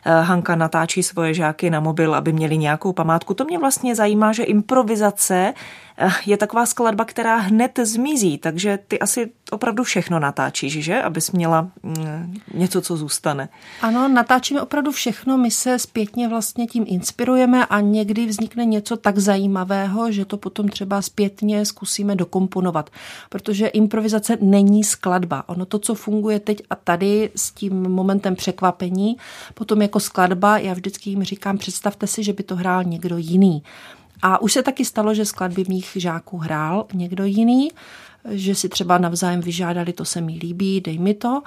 Hanka natáčí svoje žáky na mobil, aby měli nějakou památku. To mě vlastně zajímá, že improvizace Eh, je taková skladba, která hned zmizí, takže ty asi opravdu všechno natáčíš, že? Abys měla mm, něco, co zůstane. Ano, natáčíme opravdu všechno, my se zpětně vlastně tím inspirujeme a někdy vznikne něco tak zajímavého, že to potom třeba zpětně zkusíme dokomponovat, protože improvizace není skladba. Ono to, co funguje teď a tady s tím momentem překvapení, potom jako skladba, já vždycky jim říkám, představte si, že by to hrál někdo jiný. A už se taky stalo, že skladby mých žáků hrál někdo jiný, že si třeba navzájem vyžádali, to se mi líbí, dej mi to.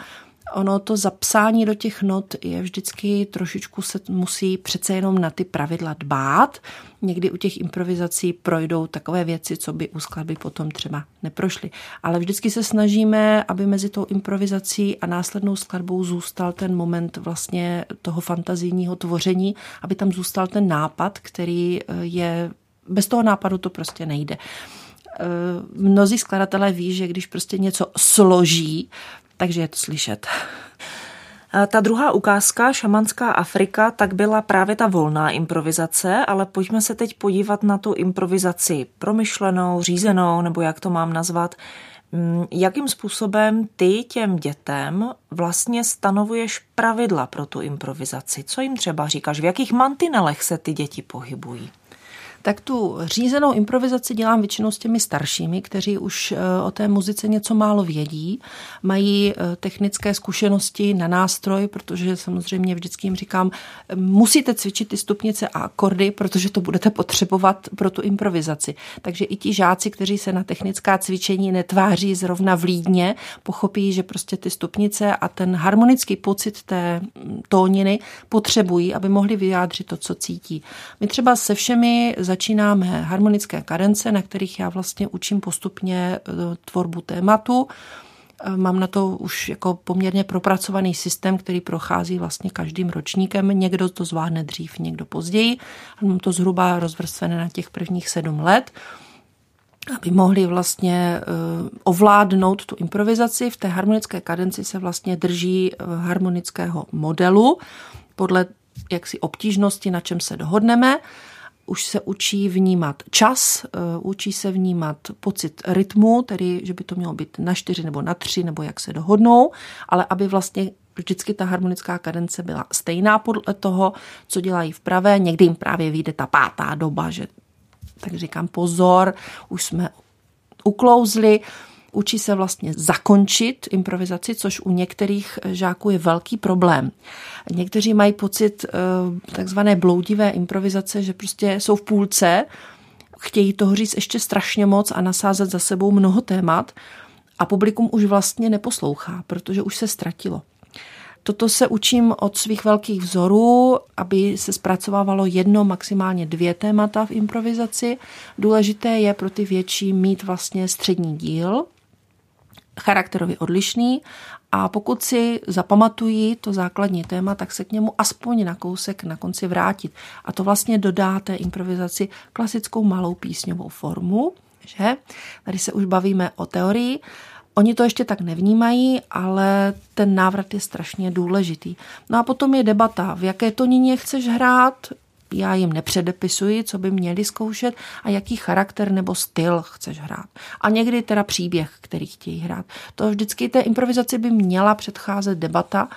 Ono to zapsání do těch not je vždycky trošičku se musí přece jenom na ty pravidla dbát. Někdy u těch improvizací projdou takové věci, co by u skladby potom třeba neprošly. Ale vždycky se snažíme, aby mezi tou improvizací a následnou skladbou zůstal ten moment vlastně toho fantazijního tvoření, aby tam zůstal ten nápad, který je bez toho nápadu to prostě nejde. Eh, mnozí skladatelé ví, že když prostě něco složí, takže je to slyšet. Ta druhá ukázka, šamanská Afrika, tak byla právě ta volná improvizace, ale pojďme se teď podívat na tu improvizaci promyšlenou, řízenou, nebo jak to mám nazvat. Mm, jakým způsobem ty těm dětem vlastně stanovuješ pravidla pro tu improvizaci? Co jim třeba říkáš? V jakých mantinelech se ty děti pohybují? Tak tu řízenou improvizaci dělám většinou s těmi staršími, kteří už eh, o té muzice něco málo vědí, mají eh, technické zkušenosti na nástroj, protože samozřejmě vždycky jim říkám, musíte cvičit ty stupnice a akordy, protože to budete potřebovat pro tu improvizaci. Takže i ti žáci, kteří se na technická cvičení netváří zrovna vlídně, pochopí, že prostě ty stupnice a ten harmonický pocit té mm, tóniny potřebují, aby mohli vyjádřit to, co cítí. My třeba se všemi začínáme harmonické kadence, na kterých já vlastně učím postupně e, tvorbu tématu. E, mám na to už jako poměrně propracovaný systém, který prochází vlastně každým ročníkem. Někdo to zvládne dřív, někdo později. Mám to zhruba rozvrstvené na těch prvních sedm let aby mohli vlastně e, ovládnout tu improvizaci. V té harmonické kadenci se vlastně drží harmonického modelu podle jaksi obtížnosti, na čem se dohodneme už se učí vnímat čas, eh, učí se vnímat pocit rytmu, tedy že by to mělo být na čtyři nebo na tři, nebo jak se dohodnou, ale aby vlastně vždycky ta harmonická kadence byla stejná podle toho, co dělají v pravé. Někdy jim právě vyjde ta pátá doba, že tak říkám pozor, už jsme uklouzli, učí se vlastně zakončit improvizaci, což u některých žáků je velký problém. Někteří mají pocit eh, takzvané bloudivé improvizace, že prostě jsou v půlce, chtějí toho říct ještě strašně moc a nasázet za sebou mnoho témat a publikum už vlastně neposlouchá, protože už se ztratilo. Toto se učím od svých velkých vzorů, aby se zpracovávalo jedno, maximálně dvě témata v improvizaci. Důležité je pro ty větší mít vlastně střední díl, charakterově odlišný a pokud si zapamatují to základní téma, tak se k němu aspoň na kousek na konci vrátit. A to vlastně dodá té improvizaci klasickou malou písňovou formu, že? Tady se už bavíme o teorii. Oni to ještě tak nevnímají, ale ten návrat je strašně důležitý. No a potom je debata, v jaké tonině chceš hrát, já jim nepředepisuji, co by měli zkoušet a jaký charakter nebo styl chceš hrát. A někdy teda příběh, který chtějí hrát. To vždycky té improvizaci by měla předcházet debata,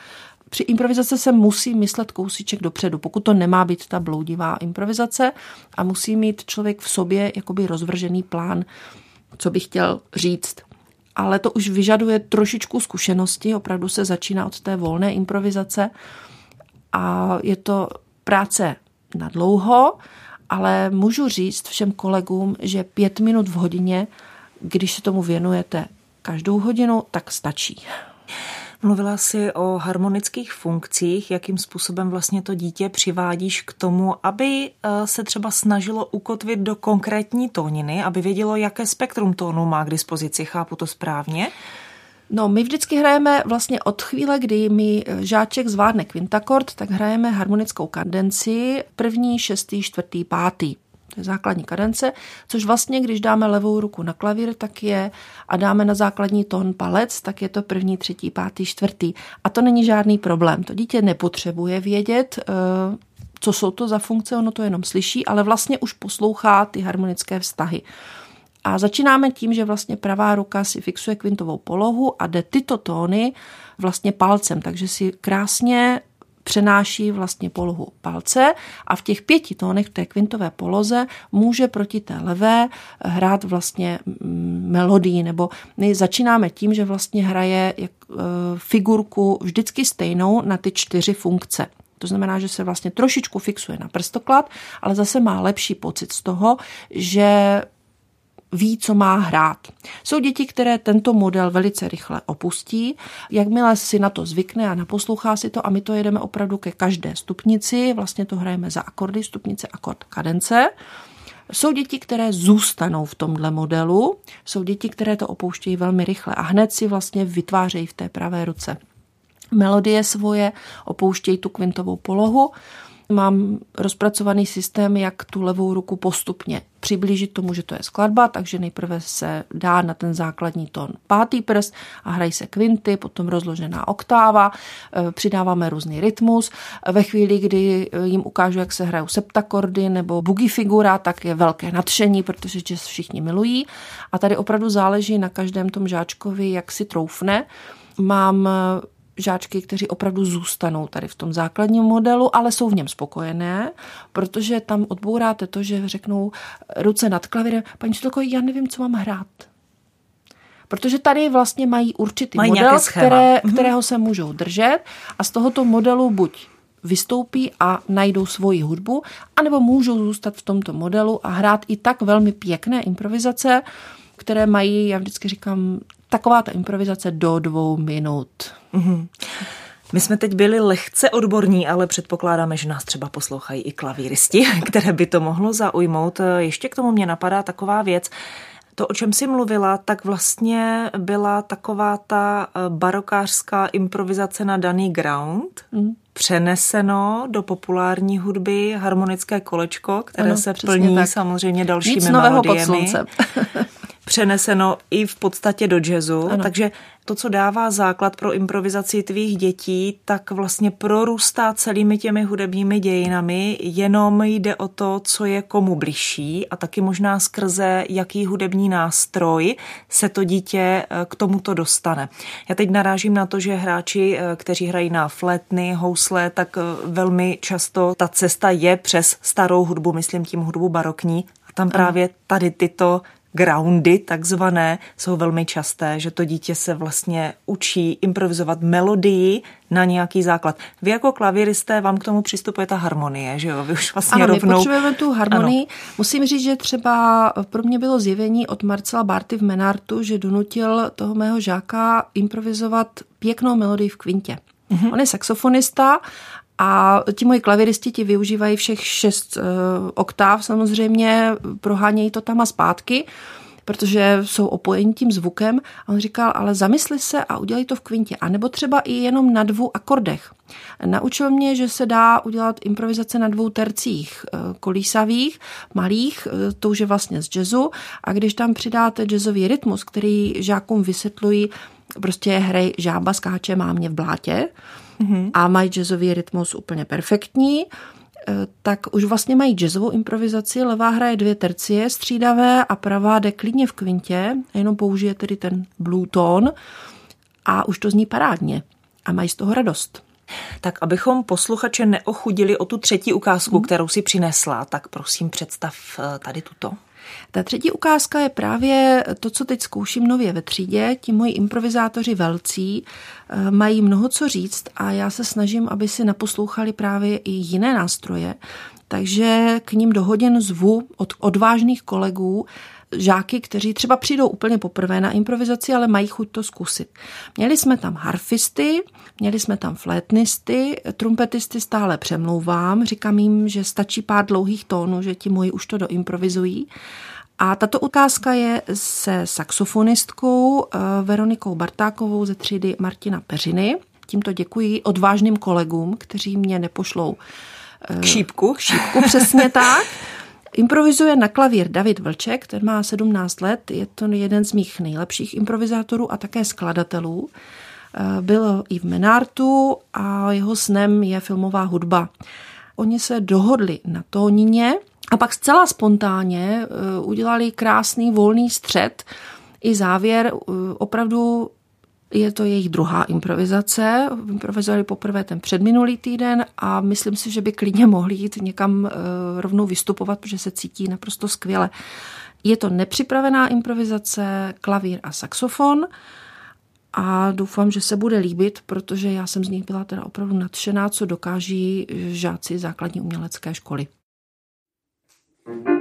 při improvizaci se musí myslet kousíček dopředu, pokud to nemá být ta bloudivá improvizace a musí mít člověk v sobě jakoby rozvržený plán, co by chtěl říct. Ale to už vyžaduje trošičku zkušenosti, opravdu se začíná od té volné improvizace a je to práce na dlouho, ale můžu říct všem kolegům, že pět minut v hodině, když se tomu věnujete každou hodinu, tak stačí. Mluvila jsi o harmonických funkcích, jakým způsobem vlastně to dítě přivádíš k tomu, aby eh, se třeba snažilo ukotvit do konkrétní tóniny, aby vědělo, jaké spektrum tónu má k dispozici. Chápu to správně? No, my vždycky hrajeme vlastně od chvíle, kdy mi eh, žáček zvládne kvintakord, tak hrajeme harmonickou kadenci první, šestý, čtvrtý, pátý. To je základní kadence, což vlastně, když dáme levou ruku na klavír, tak je a dáme na základní tón palec, tak je to první, třetí, pátý, čtvrtý. A to není žádný problém. To dítě nepotřebuje vědět, eh, co jsou to za funkce, ono to jenom slyší, ale vlastně už poslouchá ty harmonické vztahy. A začínáme tím, že vlastně pravá ruka si fixuje kvintovou polohu a jde tyto tóny vlastně palcem, takže si krásně přenáší vlastně polohu palce a v těch pěti tónech v té kvintové poloze může proti té levé hrát vlastně mm, melodii, nebo my začínáme tím, že vlastně hraje e, figurku vždycky stejnou na ty čtyři funkce. To znamená, že se vlastně trošičku fixuje na prstoklad, ale zase má lepší pocit z toho, že ví, co má hrát. Jsou děti, které tento model velice rychle opustí. Jakmile si na to zvykne a naposlouchá si to a my to jedeme opravdu ke každé stupnici, vlastně to hrajeme za akordy, stupnice, akord, kadence. Jsou děti, které zůstanou v tomhle modelu, jsou děti, které to opouštějí velmi rychle a hned si vlastně vytvářejí v té pravé ruce melodie svoje, opouštějí tu kvintovou polohu Mám rozpracovaný systém, jak tu levou ruku postupně přiblížit tomu, že to je skladba, takže nejprve se dá na ten základní tón pátý prst a hrají se kvinty, potom rozložená oktáva, e, přidáváme různý rytmus. Ve chvíli, kdy jim ukážu, jak se hrajou septakordy nebo boogie figura, tak je velké nadšení, protože jazz všichni milují. A tady opravdu záleží na každém tom žáčkovi, jak si troufne. Mám žáčky, kteří opravdu zůstanou tady v tom základním modelu, ale jsou v něm spokojené, protože tam odbouráte to, že řeknou ruce nad klavírem, paní učitelko, já nevím, co mám hrát. Protože tady vlastně mají určitý mají model, které, mhm. kterého se můžou držet a z tohoto modelu buď vystoupí a najdou svoji hudbu, anebo můžou zůstat v tomto modelu a hrát i tak velmi pěkné improvizace, které mají, já vždycky říkám, taková ta improvizace do dvou minut. Mm-hmm. My jsme teď byli lehce odborní, ale předpokládáme, že nás třeba poslouchají i klavíristi, které by to mohlo zaujmout. Ještě k tomu mě napadá taková věc. To, o čem jsi mluvila, tak vlastně byla taková ta eh, barokářská improvizace na daný ground, mm. přeneseno do populární hudby harmonické kolečko, které ano, se plní tak. samozřejmě dalšími Nic nového melodiemi. pod přeneseno i v podstatě do jazzu, ano. takže to, co dává základ pro improvizaci tvých dětí, tak vlastně prorůstá celými těmi hudebními dějinami, jenom jde o to, co je komu bližší a taky možná skrze jaký hudební nástroj se to dítě eh, k tomuto dostane. Já teď narážím na to, že hráči, eh, kteří hrají na flétny, housle, tak eh, velmi často ta cesta je přes starou hudbu, myslím tím hudbu barokní, a tam právě tady tyto groundy takzvané jsou velmi časté, že to dítě se vlastně učí improvizovat melodii na nějaký základ. Vy jako klavíristé vám k tomu přistupuje ta harmonie, že jo? Vy už vlastně ano, rovnou... my potřebujeme tu harmonii. Ano. Musím říct, že třeba pro mě bylo zjevení od Marcela Barty v Menartu, že donutil toho mého žáka improvizovat pěknou melodii v kvintě. Mm-hmm. On je saxofonista a ti moji klaviristi ti využívají všech šest uh, oktáv samozřejmě, prohánějí to tam a zpátky, protože jsou opojeni tím zvukem. A on říkal, ale zamysli se a udělej to v kvintě. A nebo třeba i jenom na dvou akordech. Naučil mě, že se dá udělat improvizace na dvou tercích eh, kolísavých, malých, eh, to už je vlastně z jazzu. A když tam přidáte jazzový rytmus, který žákům vysvětlují, prostě hrej žába skáče má mě v blátě, mm-hmm. a mají jazzový rytmus úplně perfektní, eh, tak už vlastně mají jazzovou improvizaci. Levá hraje dvě tercie střídavé a pravá jde klidně v kvintě, jenom použije tedy ten blue tone a už to zní parádně a mají z toho radost. Tak abychom posluchače neochudili o tu třetí ukázku, mm. kterou si přinesla, tak prosím představ eh, tady tuto. Ta třetí ukázka je právě to, co teď zkouším nově ve třídě. Ti moji improvizátoři velcí eh, mají mnoho co říct a já se snažím, aby si naposlouchali právě i jiné nástroje. Takže k ním do hodin zvu od odvážných kolegů, žáky, kteří třeba přijdou úplně poprvé na improvizaci, ale mají chuť to zkusit. Měli jsme tam harfisty, měli jsme tam flétnisty, trumpetisty stále přemlouvám, říkám jim, že stačí pár dlouhých tónů, že ti moji už to doimprovizují. A tato ukázka je se saxofonistkou eh, Veronikou Bartákovou ze třídy Martina Peřiny. Tímto děkuji odvážným kolegům, kteří mě nepošlou k šípku. K šípku, přesně tak. Improvizuje na klavír David Vlček, ten má 17 let, je to jeden z mých nejlepších improvizátorů a také skladatelů. Eh, byl i v Menartu a jeho snem je filmová hudba. Oni se dohodli na tónině a pak zcela spontánně eh, udělali krásný volný střed i závěr eh, opravdu je to jejich druhá improvizace. Improvizovali poprvé ten předminulý týden a myslím si, že by klidně mohli jít někam rovnou vystupovat, protože se cítí naprosto skvěle. Je to nepřipravená improvizace, klavír a saxofon a doufám, že se bude líbit, protože já jsem z nich byla teda opravdu nadšená, co dokáží žáci základní umělecké školy. Música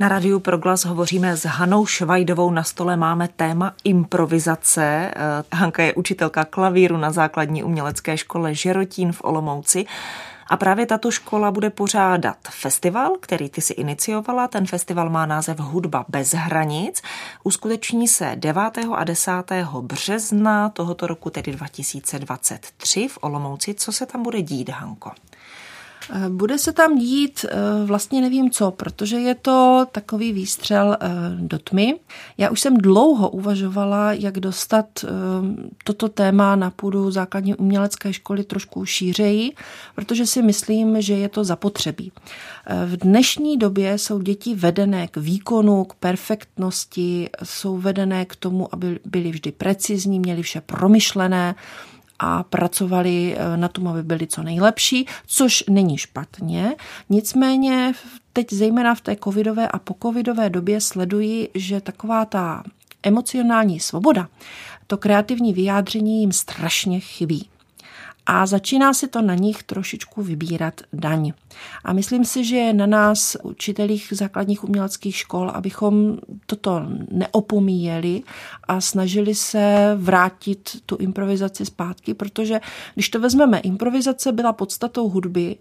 Na Radiu Proglas hovoříme s Hanou Švajdovou. Na stole máme téma improvizace. Eh, Hanka je učitelka klavíru na základní umělecké škole Žerotín v Olomouci. A právě tato škola bude pořádat festival, který ty si iniciovala. Ten festival má název Hudba bez hranic. Uskuteční se 9. a 10. března tohoto roku, tedy 2023 v Olomouci. Co se tam bude dít, Hanko? Eh, bude se tam dít eh, vlastně nevím co, protože je to takový výstřel eh, do tmy. Já už jsem dlouho uvažovala, jak dostat toto téma na půdu základní umělecké školy trošku šířeji, protože si myslím, že je to zapotřebí. V dnešní době jsou děti vedené k výkonu, k perfektnosti, jsou vedené k tomu, aby byly vždy precizní, měly vše promyšlené, a pracovali eh, na tom, aby byli co nejlepší, což není špatně. Nicméně teď zejména v té covidové a pocovidové době sleduji, že taková ta emocionální svoboda, to kreativní vyjádření jim strašně chybí a začíná si to na nich trošičku vybírat daň. A myslím si, že je na nás, učitelích základních uměleckých škol, abychom toto neopomíjeli a snažili se vrátit tu improvizaci zpátky, protože když to vezmeme, improvizace byla podstatou hudby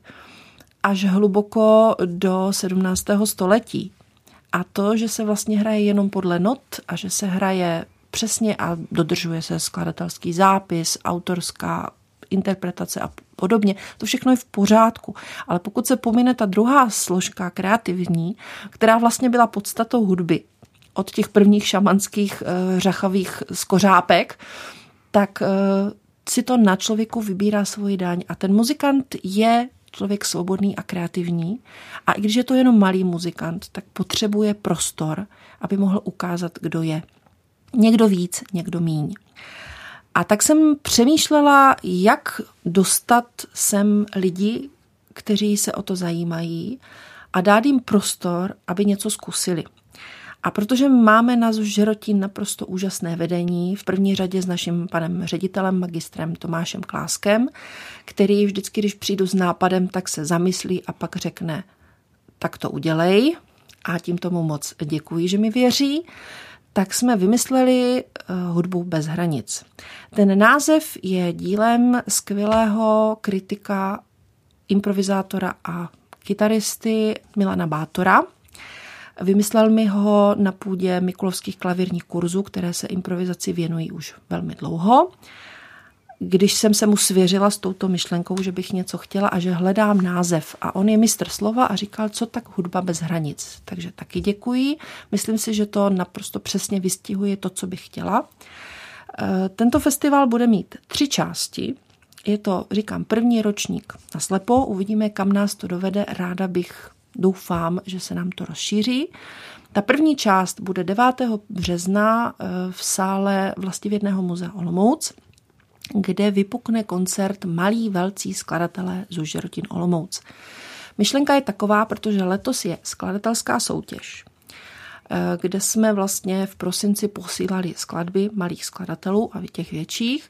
až hluboko do 17. století. A to, že se vlastně hraje jenom podle not a že se hraje přesně a dodržuje se skladatelský zápis, autorská interpretace a podobně. To všechno je v pořádku. Ale pokud se pomine ta druhá složka, kreativní, která vlastně byla podstatou hudby, od těch prvních šamanských uh, řachavých skořápek, tak uh, si to na člověku vybírá svoji daň. A ten muzikant je člověk svobodný a kreativní. A i když je to jenom malý muzikant, tak potřebuje prostor, aby mohl ukázat, kdo je. Někdo víc, někdo míň. A tak jsem přemýšlela, jak dostat sem lidi, kteří se o to zajímají a dát jim prostor, aby něco zkusili. A protože máme na Žerotín naprosto úžasné vedení, v první řadě s naším panem ředitelem, magistrem Tomášem Kláskem, který vždycky, když přijdu s nápadem, tak se zamyslí a pak řekne, tak to udělej. A tím tomu moc děkuji, že mi věří tak jsme vymysleli eh, hudbu bez hranic. Ten název je dílem skvělého kritika, improvizátora a kytaristy Milana Bátora. Vymyslel mi ho na půdě Mikulovských klavírních kurzů, které se improvizaci věnují už velmi dlouho když jsem se mu svěřila s touto myšlenkou, že bych něco chtěla a že hledám název. A on je mistr slova a říkal, co tak hudba bez hranic. Takže taky děkuji. Myslím si, že to naprosto přesně vystihuje to, co bych chtěla. E, tento festival bude mít tři části. Je to, říkám, první ročník na slepo. Uvidíme, kam nás to dovede. Ráda bych, doufám, že se nám to rozšíří. Ta první část bude 9. března e, v sále Vlastivědného muzea Olomouc kde vypukne koncert Malí velcí skladatelé z Užerotin Olomouc. Myšlenka je taková, protože letos je skladatelská soutěž, eh, kde jsme vlastně v prosinci posílali skladby malých skladatelů a těch větších.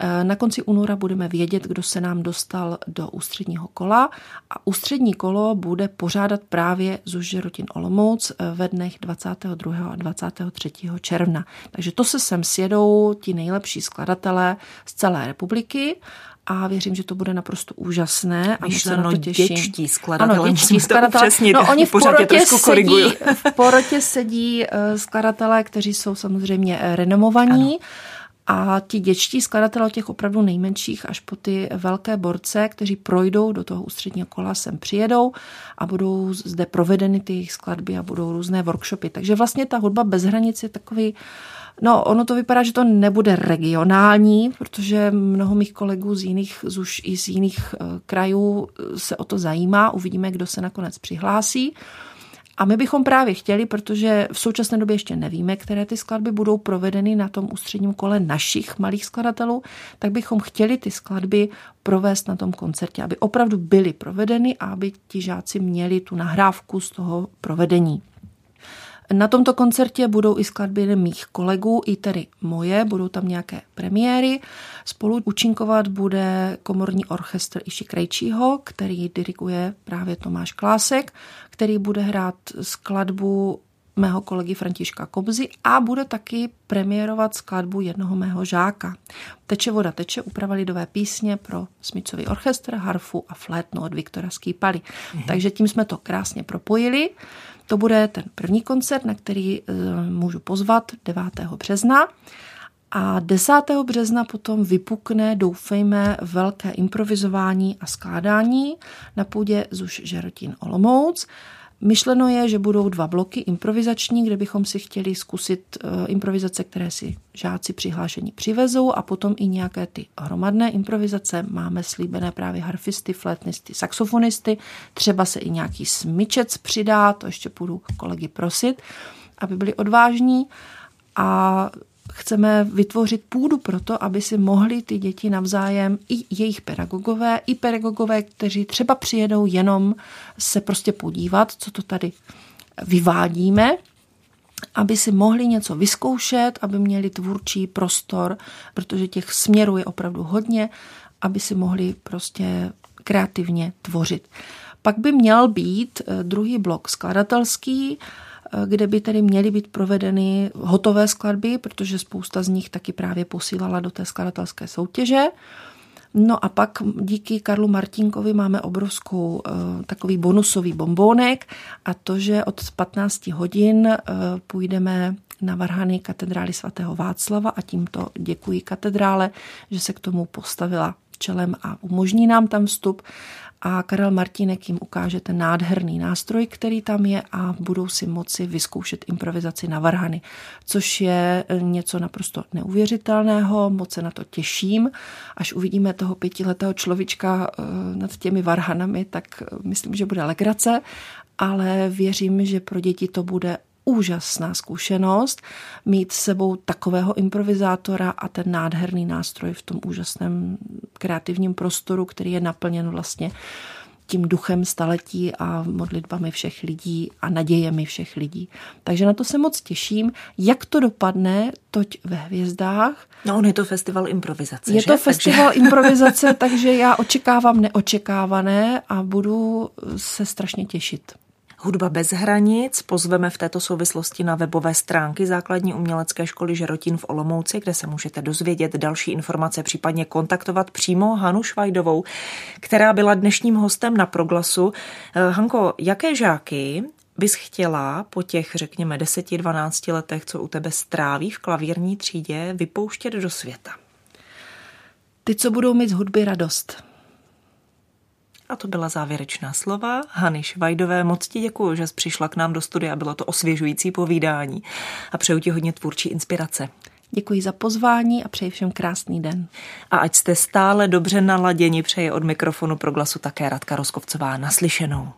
Eh, na konci února budeme vědět, kdo se nám dostal do ústředního kola a ústřední kolo bude pořádat právě Zužerotin Olomouc eh, ve dnech 22. a 23. června. Takže to se sem sjedou ti nejlepší skladatelé z celé republiky a věřím, že to bude naprosto úžasné a moc se na to těším. děčtí skladatelé, ano, děčtí skladatelé. No, oni v porotě, sedí, v porotě sedí skladatelé, kteří jsou samozřejmě renomovaní. Ano a ti děčtí skladatelé těch opravdu nejmenších až po ty velké borce, kteří projdou do toho ústředního kola, sem přijedou a budou zde provedeny ty jejich skladby a budou různé workshopy. Takže vlastně ta hudba bez hranic je takový No, ono to vypadá, že to nebude regionální, protože mnoho mých kolegů z jiných, z už i z jiných uh, krajů se o to zajímá. Uvidíme, kdo se nakonec přihlásí. A my bychom právě chtěli, protože v současné době ještě nevíme, které ty skladby budou provedeny na tom ústředním kole našich malých skladatelů, tak bychom chtěli ty skladby provést na tom koncertě, aby opravdu byly provedeny a aby ti žáci měli tu nahrávku z toho provedení. Na tomto koncertě budou i skladby mých kolegů, i tedy moje, budou tam nějaké premiéry. Spolu účinkovat bude komorní orchestr Iši Krejčího, který diriguje právě Tomáš Klásek, který bude hrát skladbu mého kolegy Františka Kobzy a bude taky premiérovat skladbu jednoho mého žáka. Teče voda teče, úprava lidové písně pro smicový orchestr, harfu a flétnu od Viktora Skýpaly. Mhm. Takže tím jsme to krásně propojili. To bude ten první koncert, na který e, můžu pozvat 9. března. A 10. března potom vypukne, doufejme, velké improvizování a skládání na půdě Zuš Žerotín Olomouc. Myšleno je, že budou dva bloky improvizační, kde bychom si chtěli zkusit eh, improvizace, které si žáci přihlášení přivezou a potom i nějaké ty hromadné improvizace. Máme slíbené právě harfisty, flétnisty, saxofonisty, třeba se i nějaký smyčec přidá, to ještě půjdu kolegy prosit, aby byli odvážní a chceme vytvořit půdu pro to, aby si mohli ty děti navzájem, i jejich pedagogové, i pedagogové, kteří třeba přijedou jenom se prostě podívat, co to tady vyvádíme, aby si mohli něco vyzkoušet, aby měli tvůrčí prostor, protože těch směrů je opravdu hodně, aby si mohli prostě kreativně tvořit. Pak by měl být eh, druhý blok skladatelský, kde by tedy měly být provedeny hotové skladby, protože spousta z nich taky právě posílala do té skladatelské soutěže. No a pak díky Karlu Martinkovi máme obrovskou takový bonusový bombónek a to, že od 15 hodin půjdeme na Varhany katedrály svatého Václava a tímto děkuji katedrále, že se k tomu postavila čelem a umožní nám tam vstup a Karel Martinek jim ukáže ten nádherný nástroj, který tam je a budou si moci vyzkoušet improvizaci na varhany, což je něco naprosto neuvěřitelného, moc se na to těším. Až uvidíme toho pětiletého človíčka eh, nad těmi varhanami, tak eh, myslím, že bude legrace, ale věřím, že pro děti to bude úžasná zkušenost mít s sebou takového improvizátora a ten nádherný nástroj v tom úžasném kreativním prostoru, který je naplněn vlastně tím duchem staletí a modlitbami všech lidí a nadějemi všech lidí. Takže na to se moc těším. Jak to dopadne, toť ve hvězdách. No, on je to festival improvizace, Je že? to festival takže... improvizace, takže já očekávám neočekávané a budu se strašně těšit. Hudba bez hranic pozveme v této souvislosti na webové stránky základní umělecké školy Žerotín v Olomouci, kde se můžete dozvědět další informace, případně kontaktovat přímo Hanu Švajdovou, která byla dnešním hostem na Proglasu. Eh, Hanko, jaké žáky bys chtěla po těch, řekněme, 10-12 letech, co u tebe stráví v klavírní třídě, vypouštět do světa? Ty, co budou mít z hudby radost. A to byla závěrečná slova Hany Švajdové. Moc ti děkuji, že jsi přišla k nám do studia. Bylo to osvěžující povídání a přeju ti hodně tvůrčí inspirace. Děkuji za pozvání a přeji všem krásný den. A ať jste stále dobře naladěni, přeje od mikrofonu pro glasu také Radka Roskovcová naslyšenou.